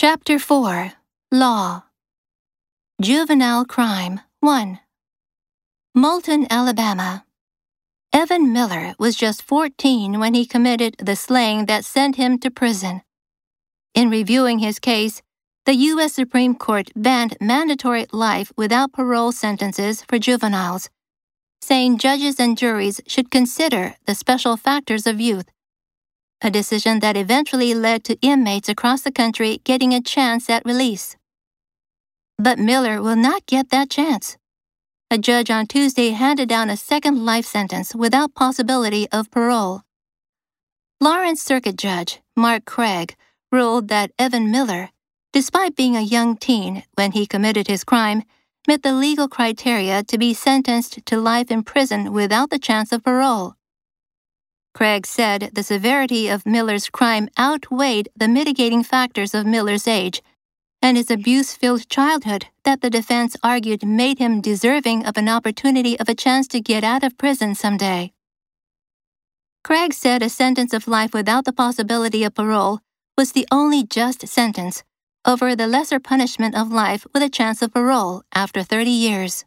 Chapter 4 Law Juvenile Crime 1 Moulton, Alabama. Evan Miller was just 14 when he committed the slaying that sent him to prison. In reviewing his case, the U.S. Supreme Court banned mandatory life without parole sentences for juveniles, saying judges and juries should consider the special factors of youth a decision that eventually led to inmates across the country getting a chance at release. But Miller will not get that chance. A judge on Tuesday handed down a second life sentence without possibility of parole. Lawrence Circuit Judge Mark Craig ruled that Evan Miller, despite being a young teen when he committed his crime, met the legal criteria to be sentenced to life in prison without the chance of parole. Craig said the severity of Miller's crime outweighed the mitigating factors of Miller's age and his abuse filled childhood that the defense argued made him deserving of an opportunity of a chance to get out of prison someday. Craig said a sentence of life without the possibility of parole was the only just sentence over the lesser punishment of life with a chance of parole after 30 years.